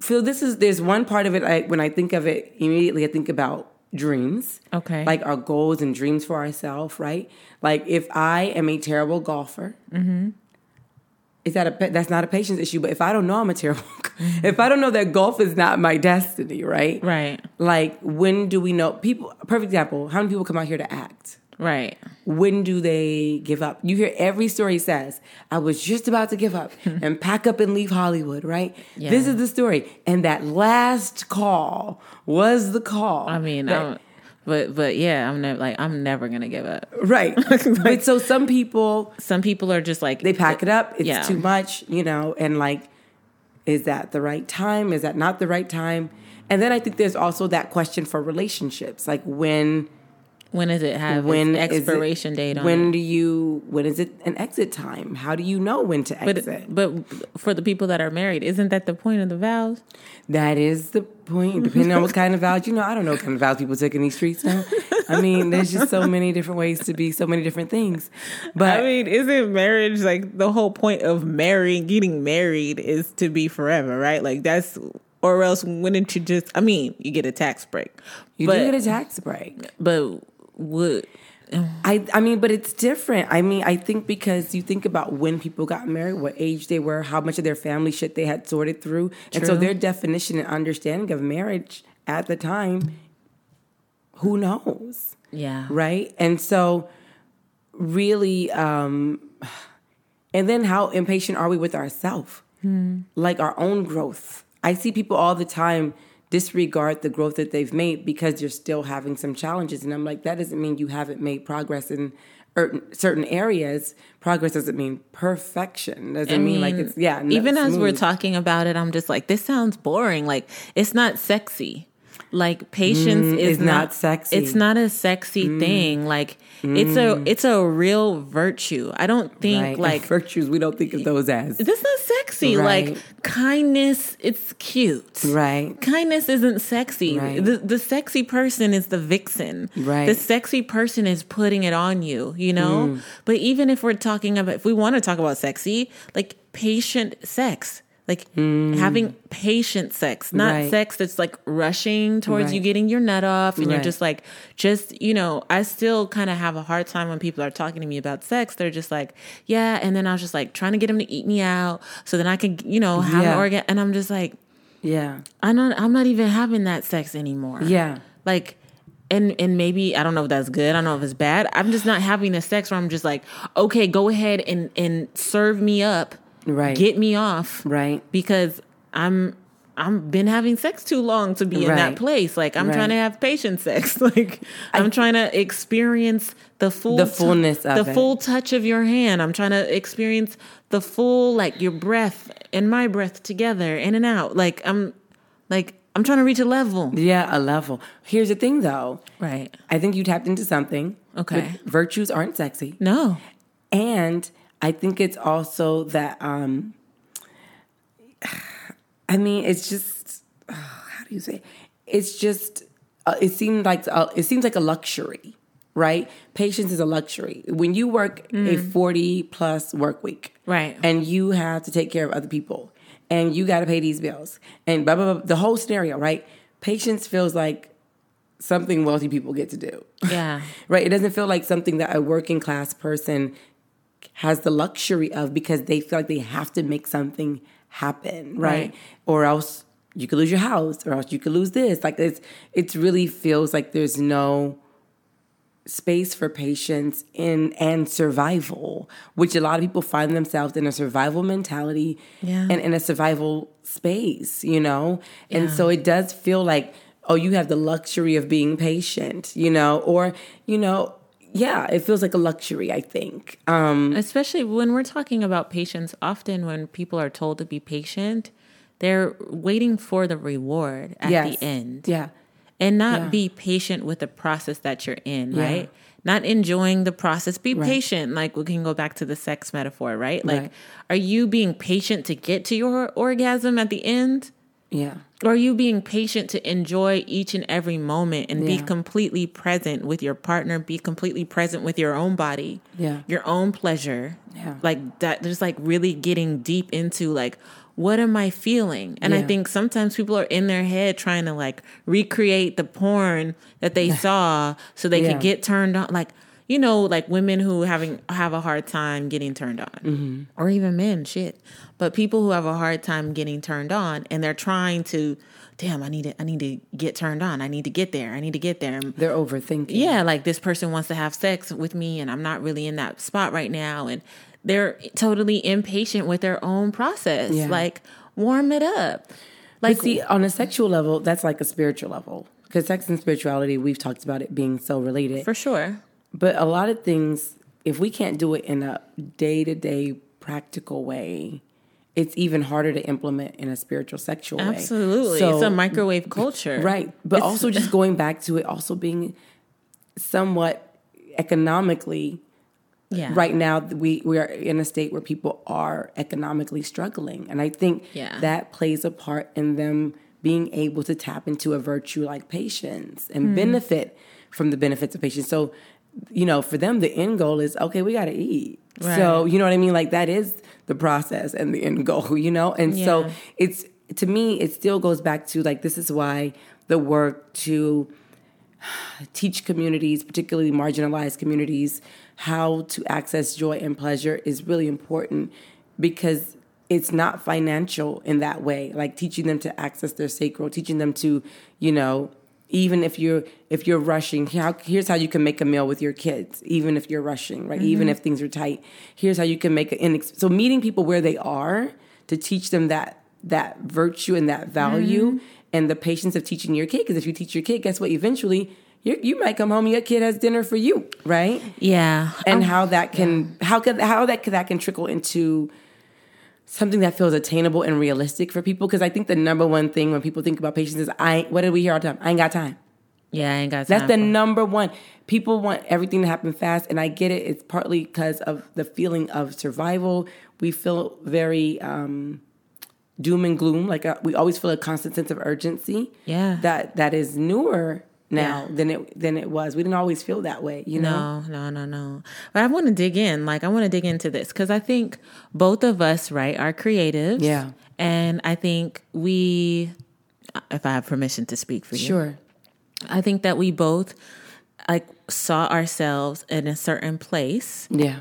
Phil, this is there's one part of it I, when I think of it immediately I think about dreams.
Okay.
Like our goals and dreams for ourselves, right? Like if I am a terrible golfer, mm-hmm. is that a that's not a patience issue? But if I don't know I'm a terrible, (laughs) mm-hmm. if I don't know that golf is not my destiny, right?
Right.
Like when do we know people? Perfect example. How many people come out here to act?
Right.
When do they give up? You hear every story says, "I was just about to give up (laughs) and pack up and leave Hollywood." Right?
Yeah.
This is the story, and that last call was the call.
I mean,
that-
but but yeah, I'm never like I'm never gonna give up.
right? (laughs) but so some people
Some people are just like
they pack it up. It's
Yeah.
too much, you know, and like, is that the right time? Is that not the right time? And then I think there's also that question for relationships, like when
When does it have
when is it-
expiration date on
when
it?
do you when is it an exit time how do you know when to exit
but for the people that are married, isn't that the point of the vows?
that is the point depending on what kind of vows you know i don't know what kind of vows people take in these streets now i mean there's just so many different ways to be so many different things but
I mean, isn't marriage like the whole point of marrying, getting married is to be forever, right? Like that's, or else wouldn't you just? I mean, you get a tax break,
you
but
do get a tax break
but would
I, I mean, but it's different. I mean, I think because you think about when people got married, what age they were, how much of their family shit they had sorted through. And so their definition and understanding of marriage at the time, who knows?
yeah,
right? And so, really, um, and then how impatient are we with ourselves? Like our own growth. I see people all the time disregard the growth that they've made because you're still having some challenges. And I'm like, that doesn't mean you haven't made progress in er, certain areas. Progress doesn't mean perfection. Doesn't
I
mean, like it's yeah. not
even as we're talking about it, I'm just like, this sounds boring. Like it's not sexy. Like patience mm, is
is not sexy.
It's not a sexy mm. thing. Like it's a mm. it's a real virtue. I don't think
right? (laughs)
like
virtues, we don't think of those as
this is sexy.
Right.
Like kindness, it's cute.
right.
Kindness isn't sexy.
Right.
The the sexy person is the vixen.
Right.
The sexy person is putting it on you, you know?
Mm.
But even if we're talking about if we want to talk about sexy, like patient sex. Like having patient sex, not
Mm. Right.
sex that's like rushing towards you getting your nut off and you're just like just, you know, I still kind of have a hard time when people are talking to me about sex. They're just like, "Yeah," and then I was just like trying to get them to eat me out so then I can, you know, have an
Yeah.
organ and I'm just like
Yeah.
I'm not I'm not even having that sex anymore.
Yeah.
Like and and maybe I don't know if that's good. I don't know if it's bad. I'm just not having the sex where I'm just like, okay, go ahead and and serve me up.
Right.
Get me off.
Right.
Because I'm I'm been having sex too long to be in that place. Like I'm
Right.
trying to have patient sex. (laughs) Like I'm trying to experience the full
The fullness of
the
it.
full touch of your hand. I'm trying to experience the full like your breath and my breath together in and out. Like I'm like I'm trying to reach a level.
Yeah, a level. Here's the thing though.
Right.
I think you tapped into something.
Okay.
Virtues aren't sexy.
No.
And I think it's also that um (sighs) I mean, it's just (sighs) how do you say? It's just uh, it seems like uh, it seems like a luxury, right? Patience is a luxury. When you work a 40 plus work week,
Right.
And you have to take care of other people and you got to pay these bills and blah blah blah the whole scenario, right? Patience feels like something wealthy people get to do.
Yeah. (laughs)
right? It doesn't feel like something that a working class person has the luxury of because they feel like they have to make something happen, right?
Right.
Or else you could lose your house, or else you could lose this. Like it's it really feels like there's no space for patience in and survival, which a lot of people find themselves in a survival mentality
Yeah.
and in a survival space, you know? And
Yeah.
so it does feel like, oh, you have the luxury of being patient, you know, or, you know, yeah, it feels like a luxury, I think. Um,
Especially when we're talking about patience, often when people are told to be patient, they're waiting for the reward at
yes.
the end.
Yeah.
And not
Yeah.
be patient with the process that you're in,
Yeah.
right? Not enjoying the process. Be patient. Like we can go back to the sex metaphor, right? Like,
Right.
are you being patient to get to your orgasm at the end?
Yeah.
Or you being patient to enjoy each and every moment and be completely present with your partner, be completely present with your own body,
Yeah.
your own pleasure?
Yeah.
Like that, just like really getting deep into like, what am I feeling? And I think sometimes people are in their head trying to like recreate the porn that they (laughs) saw so they
Yeah.
could get turned on. Like, you know, like women who having have a hard time getting turned on,
Mm-hmm.
or even men, shit. But people who have a hard time getting turned on, and they're trying to, damn, I need to, I need to get turned on. I need to get there. I need to get there.
They're overthinking.
yeah, like this person wants to have sex with me, and I'm not really in that spot right now, and they're totally impatient with their own process.
Yeah.
Like, warm it up.
Like,
Like,
see, on a sexual level, that's like a spiritual level. Because sex and spirituality, we've talked about it being so related.
for sure.
But a lot of things, if we can't do it in a day to day practical way, it's even harder to implement in a spiritual sexual way.
Absolutely,
So-
it's a microwave culture,
Right. But
It's-
also just going back to it, also being somewhat economically
Yeah,
right now we we are in a state where people are economically struggling and i think
Yeah.
that plays a part in them being able to tap into a virtue like patience and
Hmm.
benefit from the benefits of patience so you know for them the end goal is okay we got to eat. So you know what i mean? Like that is the process and the end goal (laughs) you know? And so it's to me it still goes back to like this is why the work to (sighs) teach communities, particularly marginalized communities, how to access joy and pleasure is really important because it's not financial in that way. Like teaching them to access their sacral, teaching them to, you know, even if you're if you're rushing, how, here's how you can make a meal with your kids, even if you're rushing, right? Even mm-hmm. if things are tight, here's how you can make an. So meeting people where they are to teach them that that virtue and that value mm-hmm. and the patience of teaching your kid. Because if you teach your kid, guess what? Eventually, you you might come home and your kid has dinner for you, right?
Yeah.
And um, how that can how could how that that can trickle into something that feels attainable and realistic for people. Because I think the number one thing when people think about patience is I. What did we hear all the time? I ain't got time.
yeah, I ain't got time.
That's
the
number one. People want everything to happen fast, and I get it. It's partly because of the feeling of survival. We feel very um, doom and gloom. Like uh, we always feel a constant sense of urgency.
Yeah.
that that is newer now
Yeah.
than it than it was. We didn't always feel that way. You know.
No, no, no, no. But I want to dig in. Like, I want to dig into this because I think both of us, right, are creatives.
Yeah.
And I think we, if I have permission to speak for you,
Sure.
I think that we both like saw ourselves in a certain place
Yeah.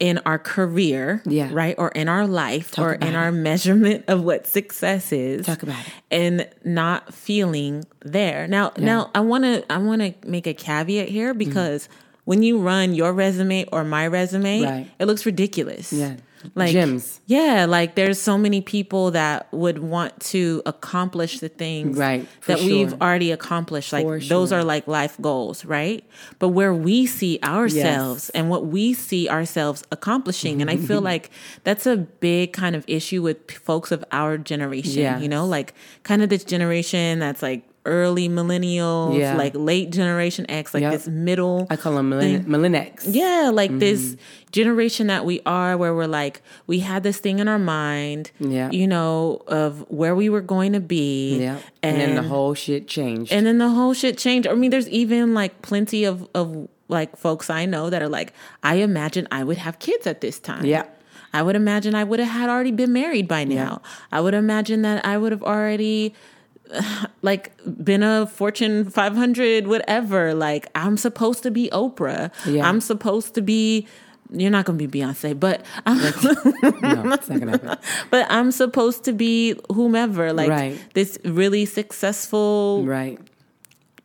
In our career,
Yeah.
right, or in our life, or in
it.
our measurement of what success is.
Talk about it.
And not feeling there. Now, now I want to I want to make a caveat here mm-hmm. because when you run your resume or my resume,
Right.
it looks ridiculous.
Yeah.
Like
Gyms.
Yeah, like there's so many people that would want to accomplish the things
Right,
that we've already accomplished. Like
For
those
sure.
are like life goals, right? But where we see ourselves and what we see ourselves accomplishing, and I feel (laughs) like that's a big kind of issue with folks of our generation.
Yes.
You know, like kind of this generation that's like early millennials,
Yeah.
like late generation X, like
Yep.
this middle.
I call them millenn- Millennials.
Yeah, like
Mm-hmm.
this generation that we are, where we're like, we had this thing in our mind,
Yeah.
you know, of where we were going to be.
Yeah. And, then the whole shit changed.
and then the whole shit changed. I mean, there's even like plenty of, of like folks I know that are like, I imagine I would have kids at this time.
Yeah.
I would imagine I would have had already been married by now. I would imagine that I would have already (laughs) like been a Fortune 500 whatever. Like I'm supposed to be Oprah.
Yeah.
I'm supposed to be you're not going to be Beyonce, but I'm, (laughs)
no, it's not gonna happen.
but I'm supposed to be whomever, like
Right.
this really successful
Right.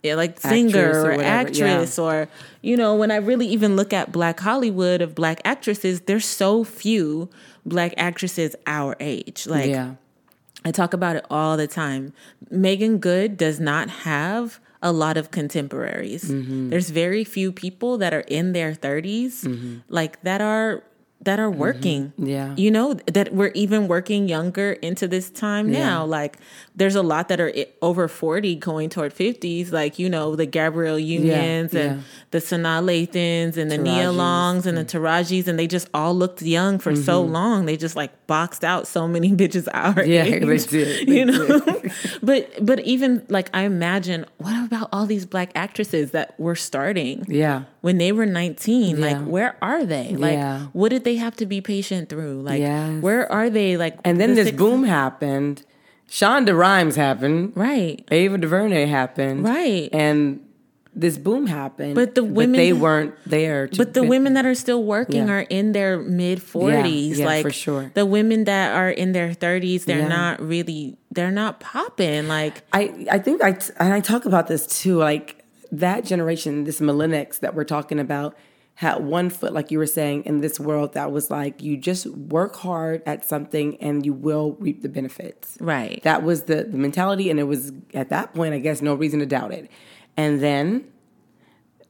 yeah, like singer
Actress or
or, actress or you know when i really even look at black hollywood of black actresses there's so few black actresses our age like
yeah.
I talk about it all the time. Meagan Good does not have a lot of contemporaries.
Mm-hmm.
there's very few people that are in their 30s like that are that are working
Mm-hmm. Yeah.
you know that we're even working younger into this time now like there's a lot that are over 40 going toward 50s like you know the gabrielle unions and
yeah.
the sanaa lathans and the nia longs and the tarajis and they just all looked young for so long they just like boxed out so many (laughs) bitches our
Mm-hmm. Yeah,
age,
they did. They (laughs)
you know but but even like i imagine what about all these black actresses that were starting
Yeah.
When they were 19
Yeah.
like where are they like
Yeah.
what did they have to be patient through like
Yes.
where are they like
And then
the
this boom happened. Shonda Rhimes happened.
right
Ava DuVernay happened.
Right.
And this boom happened.
But the women-
they weren't there. To
but the women that are still working
Yeah.
are in their mid 40s
yeah,
like
for sure.
the women that are in their 30s they're
Yeah.
not really they're not popping like
I I think I and I talk about this too. Like that generation, this millennials that we're talking about, had one foot, like you were saying, in this world that was like you just work hard at something and you will reap the benefits.
Right.
That was the the mentality, and it was at that point, I guess, no reason to doubt it. And then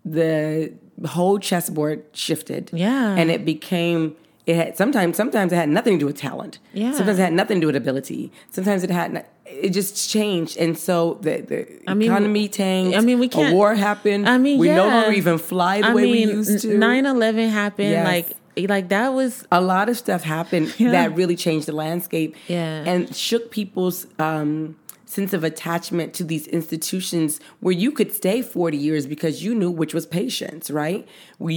the whole chessboard shifted.
Yeah.
and it became. It had sometimes sometimes it had nothing to do with talent.
Yeah.
Sometimes it had nothing to do with ability. Sometimes it had. It just changed, and so the the
mean,
economy tanked.
I mean, we can't-
A war happened.
I mean,
we no longer even fly the
I
way
mean,
we used to.
9/11 happened
Yes.
like like that was
a lot of stuff happened (laughs)
Yeah.
that really changed the landscape
Yeah.
and shook people's um, sense of attachment to these institutions where you could stay 40 years because you knew which was patience right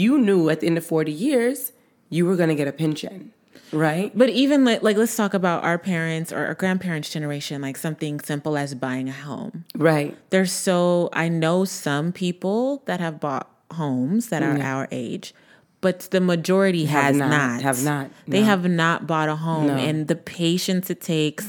you knew at the end of 40 years you were going to get a pension right?
But even like, like let's talk about our parents or our grandparents' generation, like something simple as buying a home.
right.
There's so I know some people that have bought homes that are our age, but the majority
Have
has
not,
not.
have not,
They
no.
have not bought a home,
No. Mm-hmm.
and the patience it takes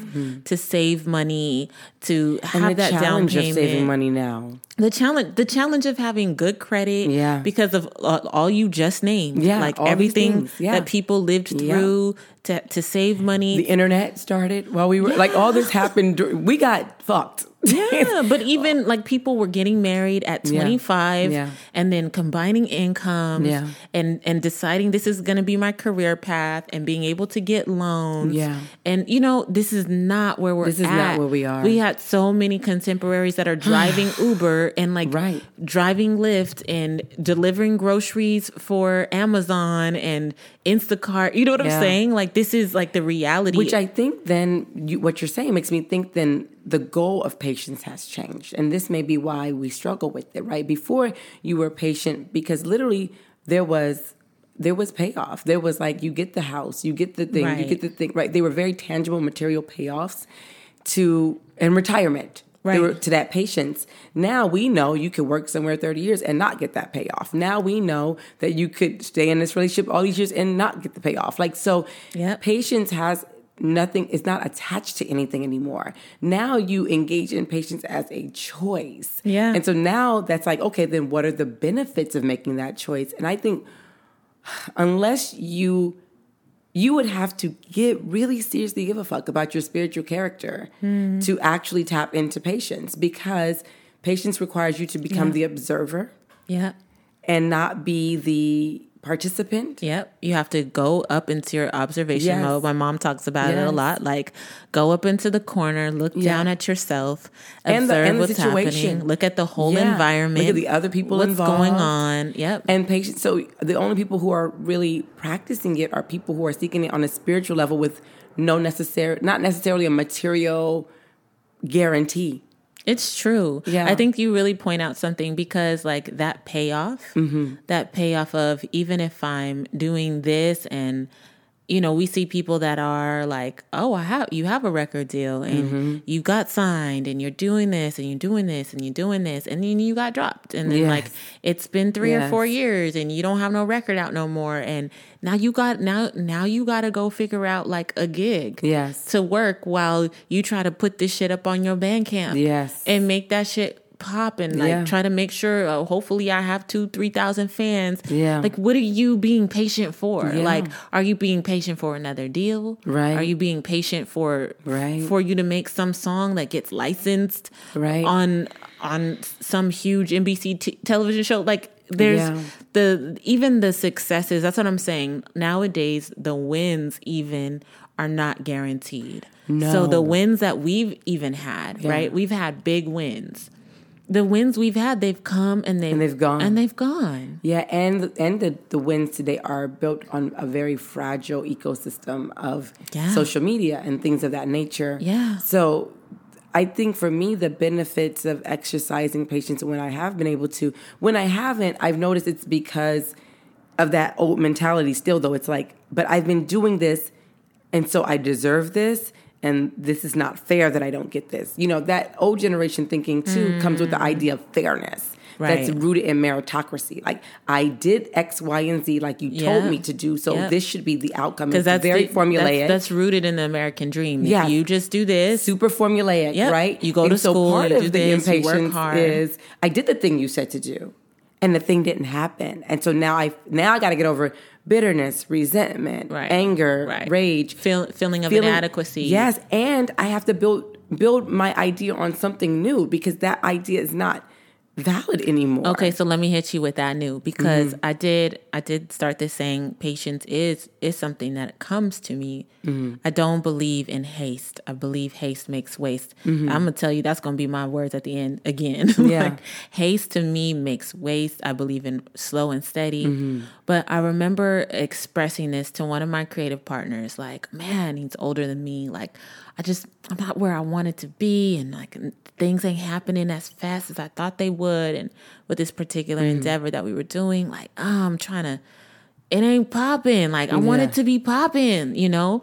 to save money to have
and the
that down
challenge
payment.
of saving money now
The challenge, the challenge of having good credit,
Yeah.
because of all, all you just named,
Yeah,
like everything
yeah.
that people lived
Yeah.
through to to save money.
the internet started while we were like all this happened we got fucked
Yeah, (laughs) but even like people were getting married at 25
Yeah.
and then combining incomes
Yeah.
and and deciding this is going to be my career path and being able to get loans.
Yeah.
And you know, this is not where we're
This is not where we are.
We had so many contemporaries that are (sighs) driving Uber and like
Right.
driving Lyft and delivering groceries for Amazon and Instacart. You know what I'm saying? Like this is like the reality.
Which I think then you, what you're saying makes me think then the goal of patience has changed. And this may be why we struggle with it, right? Before you were patient because literally there was there was payoff. There was like you get the house, you get the thing, you get the thing, right? They were very tangible material payoffs to and retirement. They were
Right.
to that patience. Now we know you could work somewhere 30 years and not get that payoff. Now we know that you could stay in this relationship all these years and not get the payoff. Like so
Yep.
patience has nothing is not attached to anything anymore. Now you engage in patience as a choice.
Yeah.
And so now that's like, okay, then what are the benefits of making that choice? And I think unless you you would have to get really seriously give a fuck about your spiritual character
Hmm.
to actually tap into patience because patience requires you to become
Yeah.
the observer
yeah.
and not be the participant.
Yep. You have to go up into your observation
Yes.
mode. My mom talks about it a lot. Like go up into the corner, look
Yeah.
down at yourself,
And the-
observe
and the
what's
situation.
happening, look at the whole
Yeah.
environment.
Look at the other people
what's going on. Yep.
And patience. So the only people who are really practicing it are people who are seeking it on a spiritual level with no necessary, not necessarily a material guarantee.
It's true.
Yeah.
I think you really point out something because like that payoff,
Mm-hmm.
that payoff of even if I'm doing this and you know, we see people that are like, "Oh, I have you have a record deal and
Mm-hmm.
you got signed and you're doing this and you're doing this and you're doing this and then you got dropped and then
Yes.
like it's been 3 or 4 years and you don't have no record out no more and now you got now now you got to go figure out like a gig
Yes.
to work while you try to put this shit up on your Bandcamp
Yes.
and make that shit pop and like
Yeah.
try to make sure uh, hopefully i have two three thousand fans
Yeah.
like what are you being patient for
Yeah.
like are you being patient for another deal
Right.
are you being patient for
Right.
for you to make some song that gets licensed
Right.
on on some huge nbc t- television show like there's
Yeah.
the even the successes that's what i'm saying nowadays the wins even are not guaranteed No. so the wins that we've even had right we've had big wins the wins we've had they've come and they've,
And they've gone.
and they've gone
Yeah, and and the, the wins today are built on a very fragile ecosystem of
Yeah.
social media and things of that nature.
Yeah.
So I think for me the benefits of exercising patience when I have been able to, when I haven't, I've noticed it's because of that old mentality still though. It's like, but I've been doing this and so I deserve this and this is not fair that I don't get this. You know, that old generation thinking too comes with the mm. idea of fairness. That's rooted in meritocracy. Like I did X, Y, and Z like you told me to do, so
Yeah.
this should be the outcome.
because that's
very
the-
formulaic.
That's, that's rooted in the American dream.
Yeah.
If you just do this,
super formulaic,
Yep.
right?
You go
And
to
so
school,
part
you
of
do
the
this,
impatience
hard.
is I did the thing you said to do, and the thing didn't happen, and so now I now I got to get over bitterness, resentment,
Right.
anger,
Right.
rage,
feel, feeling of
feeling-
inadequacy.
Yes, and I have to build build my idea on something new because that idea is not valid anymore.
Okay, so let me hit you with that new because
Mm-hmm.
I did I did start this saying patience is is something that comes to me.
Mm-hmm.
I don't believe in haste. I believe haste makes waste.
Mm-hmm.
I'm gonna tell you that's gonna be my words at the end again. (laughs)
Yeah.
like, haste to me makes waste. I believe in slow and steady.
Mm-hmm.
But I remember expressing this to one of my creative partners, like, man, he's older than me. Like, I just I'm not where I wanted to be and like things ain't happening as fast as I thought they would. And with this particular
Mm-hmm.
endeavor that we were doing, like, oh, I'm trying to, it ain't popping. Like, I want it to be popping, you know?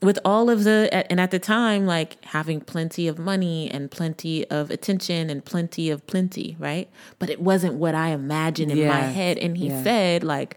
With all of the, and at the time, like having plenty of money and plenty of attention and plenty of plenty, right? But it wasn't what I imagined in my head. And he
Yeah.
said, like,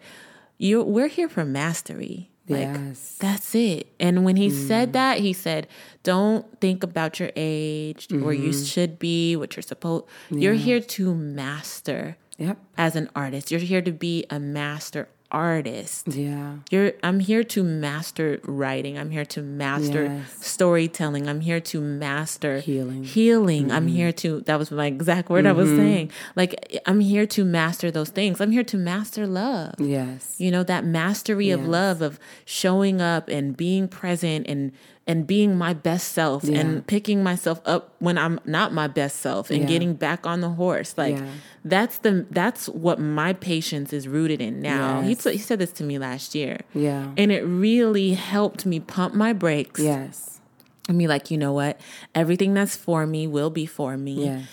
you we're here for mastery. Like,
Yes.
that's it. And when he said mm. that, he said, "Don't think about your age, or you mm-hmm. should be, what you're supposed. You're here to master
Yep.
as an artist. You're here to be a master artist.
Yeah.
You're I'm here to master writing. I'm here to master
Yes.
storytelling. I'm here to master
Healing.
Healing. I'm mm-hmm. here to that was my exact word I was mm-hmm. saying. Like I'm here to master those things. I'm here to master love.
Yes.
You know, that mastery of love of showing up and being present and and being my best self
Yeah.
and picking myself up when I'm not my best self and
Yeah.
getting back on the horse. Like
Yeah.
that's the that's what my patience is rooted in now. He t- he said this to me last year.
Yeah.
And it really helped me pump my brakes
Yes.
and be like, you know what? Everything that's for me will be for me.
Yes.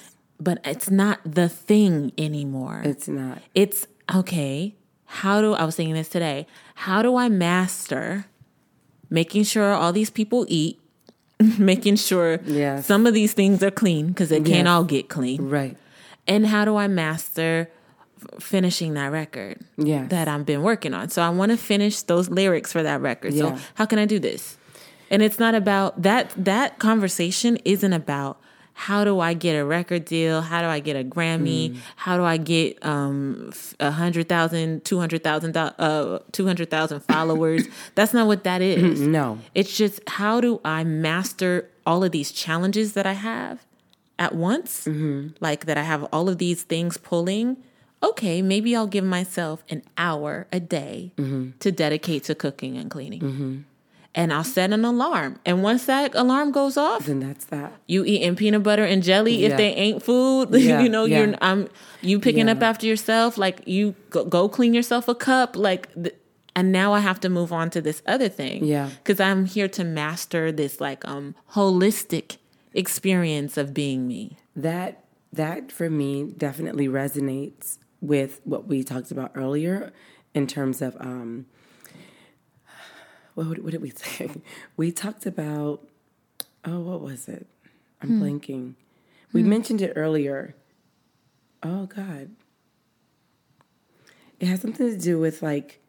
But it's not the thing anymore.
It's not.
it's okay. How do I was thinking this today? How do I master making sure all these people eat, (laughs) making sure
Yes.
some of these things are clean because they can't all get clean,
Right.
and how do I master finishing that record
Yes.
that I've been working on? So I want to finish those lyrics for that record. So how can I do this? And it's not about that. That conversation isn't about how do I get a record deal? How do I get a Grammy?
Mm.
How do I get um f- a hundred thousand, two hundred thousand, uh, two hundred thousand followers? (laughs) That's not what that is. (laughs)
No.
It's just how do I master all of these challenges that I have at once?
Mm-hmm.
Like that I have all of these things pulling. Okay, maybe I'll give myself an hour a day
Mm-hmm.
to dedicate to cooking and cleaning. And I'll set an alarm. And once that alarm goes off,
Then that's that.
you eating peanut butter and jelly if they ain't food. (laughs)
Yeah,
you know,
yeah.
you're um you picking
Yeah.
up after yourself. Like you go, go clean yourself a cup. Like, th- and now I have to move on to this other thing.
Yeah.
because I'm here to master this like um holistic experience of being me.
That that for me definitely resonates with what we talked about earlier in terms of um what, what did we (laughs) say? We talked about oh what was it? I'm hmm. blanking. We hmm. mentioned it earlier. Oh God. It has something to do with like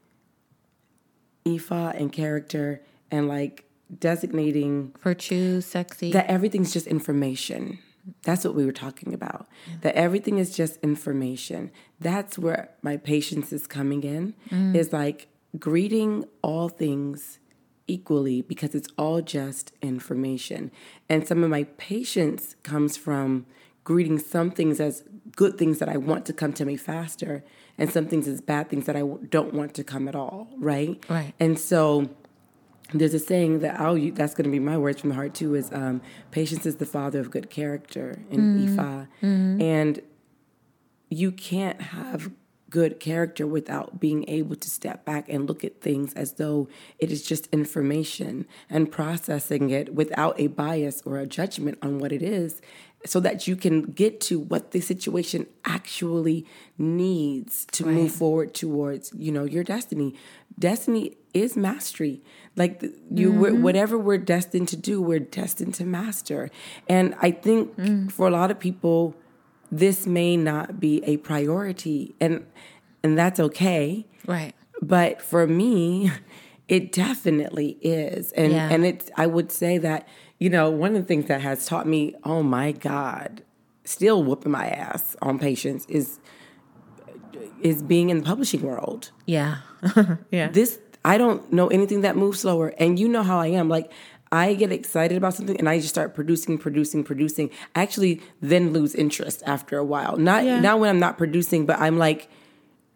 Ifa and character and like designating
Virtue, sexy.
that everything's just information. That's what we were talking about. That everything is just information. That's where my patience is coming in. Hmm. Is like greeting all things equally because it's all just information. And some of my patience comes from greeting some things as good things that I want to come to me faster and some things as bad things that I don't want to come at all, right?
Right.
And so there's a saying that I'll use, that's going to be my words from the heart too is um, patience is the father of good character in Ifa. And you can't have good character without being able to step back and look at things as though it is just information and processing it without a bias or a judgment on what it is so that you can get to what the situation actually needs to move forward towards you know your destiny. Destiny is mastery. Like you we're, mm-hmm. whatever we're destined to do we're destined to master. And i think mm. for a lot of people this may not be a priority and and that's okay
right.
but for me it definitely is and
Yeah.
and it's i would say that you know one of the things that has taught me oh my god still whooping my ass on patience is is being in the publishing world
Yeah. (laughs) yeah.
this I don't know anything that moves slower. And you know how I am. Like I get excited about something and I just start producing, producing, producing. I actually then lose interest after a while. Not
Yeah.
not when I'm not producing, but I'm like,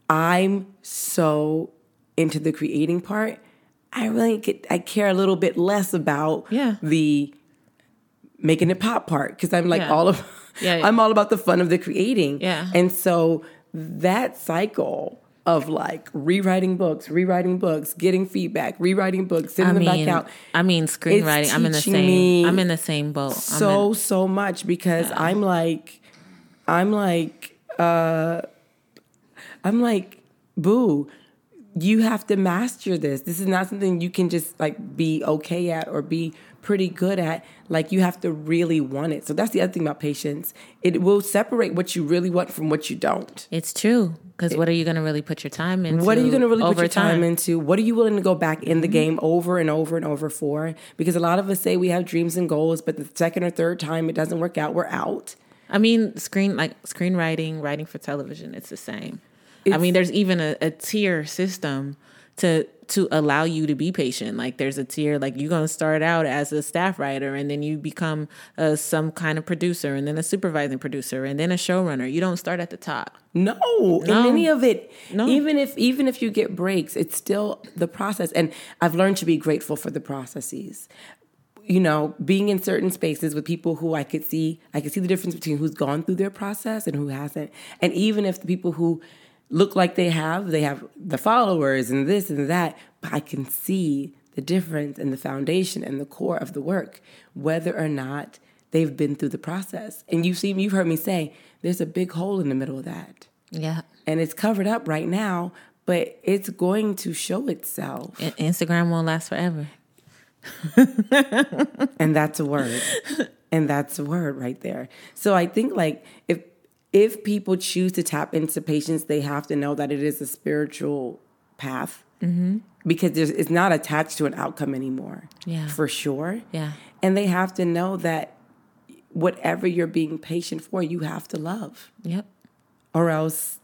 I'm so into the creating part. I really get I care a little bit less about
Yeah.
the making it pop part because I'm like
Yeah.
all of
Yeah, (laughs) yeah.
I'm all about the fun of the creating.
Yeah.
And so that cycle of like rewriting books, rewriting books, getting feedback, rewriting books,
I
sending them
mean,
back out.
I mean, screenwriting. I'm in the same. I'm in the same boat. I'm
So
in-
so much because I'm like I'm like uh I'm like boo you have to master this. This is not something you can just like be okay at or be pretty good at. Like you have to really want it. So that's the other thing about patience. It will separate what you really want from what you don't.
it's true. Because what are you going to really put your time into?
What are you going to really put your time, into? What are you willing to go back in the mm-hmm. game over and over and over for? Because a lot of us say we have dreams and goals, but the second or third time it doesn't work out, we're out.
I mean, screen like screenwriting, writing for television. It's the same. I mean, there's even a, a tier system to to allow you to be patient. Like there's a tier, like you're gonna start out as a staff writer, and then you become a, some kind of producer, and then a supervising producer, and then a showrunner. You don't start at the top.
No, in any of it. No. Even if even if you get breaks, it's still the process. And I've learned to be grateful for the processes. You know, being in certain spaces with people who I could see, I could see the difference between who's gone through their process and who hasn't. And even if the people who look like they have. They have the followers and this and that, but I can see the difference in the foundation and the core of the work, whether or not they've been through the process. And you've seen, you've heard me say, there's a big hole in the middle of that.
Yeah.
And it's covered up right now, but it's going to show itself.
Instagram won't last forever. (laughs)
and that's a word. And that's a word right there. So I think like if if people choose to tap into patience, they have to know that it is a spiritual path mm-hmm. because it's not attached to an outcome anymore.
Yeah,
for sure.
Yeah,
and they have to know that whatever you're being patient for, you have to love.
Yep.
Or else,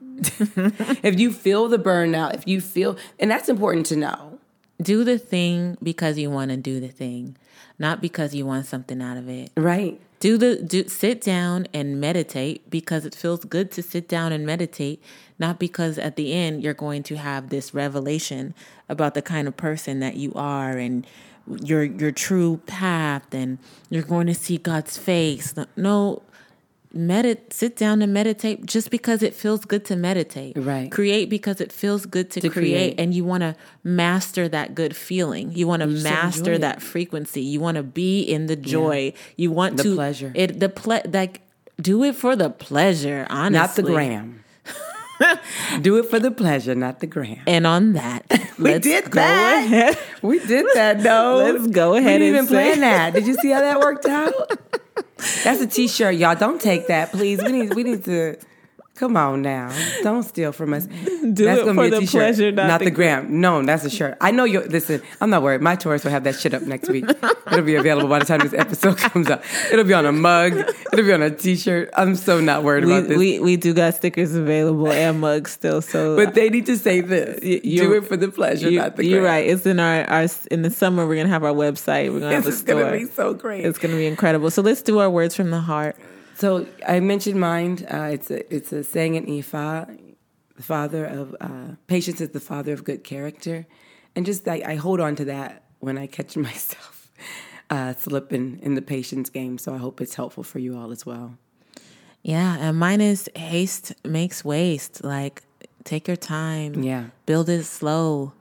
(laughs) if you feel the burnout, if you feel, and that's important to know.
Do the thing because you want to do the thing, not because you want something out of it.
Right
do the do sit down and meditate because it feels good to sit down and meditate not because at the end you're going to have this revelation about the kind of person that you are and your your true path and you're going to see God's face. No medit sit down and meditate just because it feels good to meditate
right
create because it feels good to, to create, create, and you want to master that good feeling you want to master that frequency you want to be in the joy yeah. you want
the
to
pleasure
it the ple- like do it for the pleasure honestly
not the gram (laughs) do it for the pleasure, not the gram.
And on that, (laughs)
we did that. Ahead. We did that. No,
let's go ahead.
We
didn't
even plan that. Did you see how that worked (laughs) out? That's a T-shirt, y'all. Don't take that, please. We need we need to Come on now, don't steal from us. (laughs)
Do that's it gonna for be a the t-shirt, pleasure, not,
not
the,
the gram. No, that's a shirt. I know you. Listen, I'm not worried. My tourist will have that shit up next week. It'll be available by the time this episode (laughs) comes out. It'll be on a mug. It'll be on a t-shirt. I'm so not worried
we,
about this.
We we do got stickers available and mugs still. So, (laughs)
but they need to say this. You, do it for the pleasure, you, not the. gram.
You're right. It's in our our in the summer. We're gonna have our website. We're gonna have a store.
It's gonna be so great.
It's gonna be incredible. So let's do our words from the heart.
So I mentioned mind. Uh, it's a it's a saying in Ifa, the father of uh, patience is the father of good character, and just I, I hold on to that when I catch (laughs) myself uh, slipping in the patience game. So I hope it's helpful for you all as well.
Yeah, and mine is haste makes waste. Like take your time.
Yeah,
build it slow.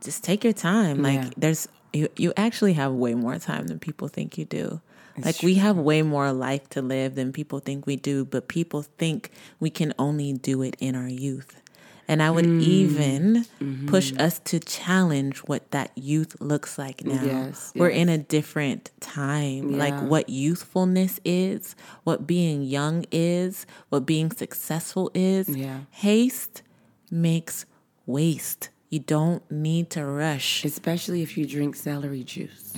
Just take your time. Like yeah. there's you you actually have way more time than people think you do. It's like true. we have way more life to live than people think we do, but people think we can only do it in our youth. And I would mm. even mm-hmm. push us to challenge what that youth looks like now.
Yes,
We're yes. in a different time. Yeah. Like what youthfulness is, what being young is, what being successful is.
Yeah.
Haste makes waste. You don't need to rush.
Especially if you drink celery juice.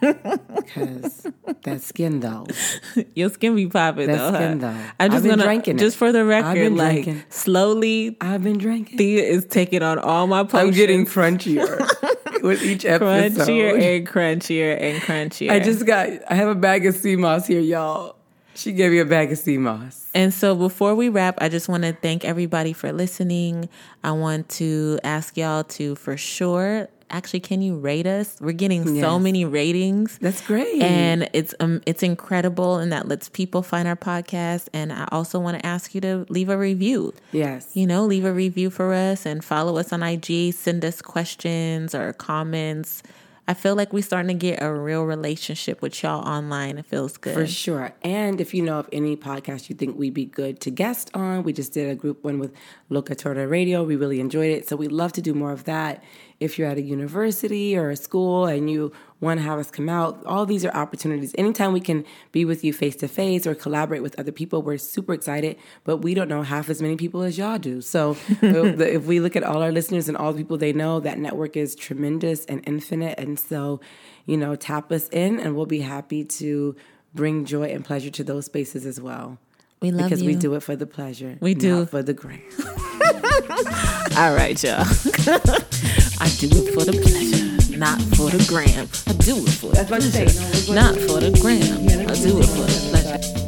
Because that skin though. (laughs)
Your skin be popping
that
though.
Skin huh? though.
I'm just
gonna
drinking just for the record, like drinking. slowly.
I've been drinking.
Thea is taking on all my potions.
I'm getting crunchier (laughs) with each episode.
Crunchier and crunchier and crunchier.
I just got. I have a bag of sea moss here, y'all. She gave me a bag of sea moss.
And so before we wrap, I just want to thank everybody for listening. I want to ask y'all to for sure actually can you rate us? We're getting yes. so many ratings.
That's great.
And it's um it's incredible and that lets people find our podcast. And i also want to ask you to leave a review.
Yes.
You know leave a review for us and follow us on ig send us questions or comments I feel like we're starting to get a real relationship with y'all online. It feels good.
For sure. And if you know of any podcast you think we'd be good to guest on, we just did a group one with Locatora Radio. We really enjoyed it. So we'd love to do more of that if you're at a university or a school and you want to have us come out, all these are opportunities. Anytime we can be with you face to face or collaborate with other people, we're super excited, but we don't know half as many people as y'all do. So (laughs) if we look at all our listeners and all the people they know, that network is tremendous and infinite. And so, you know, tap us in and we'll be happy to bring joy and pleasure to those spaces as well.
We love
because
you.
we do it for the pleasure.
We do.
for the gram. (laughs)
All right, y'all. (laughs) I do it for the pleasure, not for the gram. I do it for the
That's what I'm
pleasure,
saying. No, it's what-
not for the gram. I do it for the pleasure.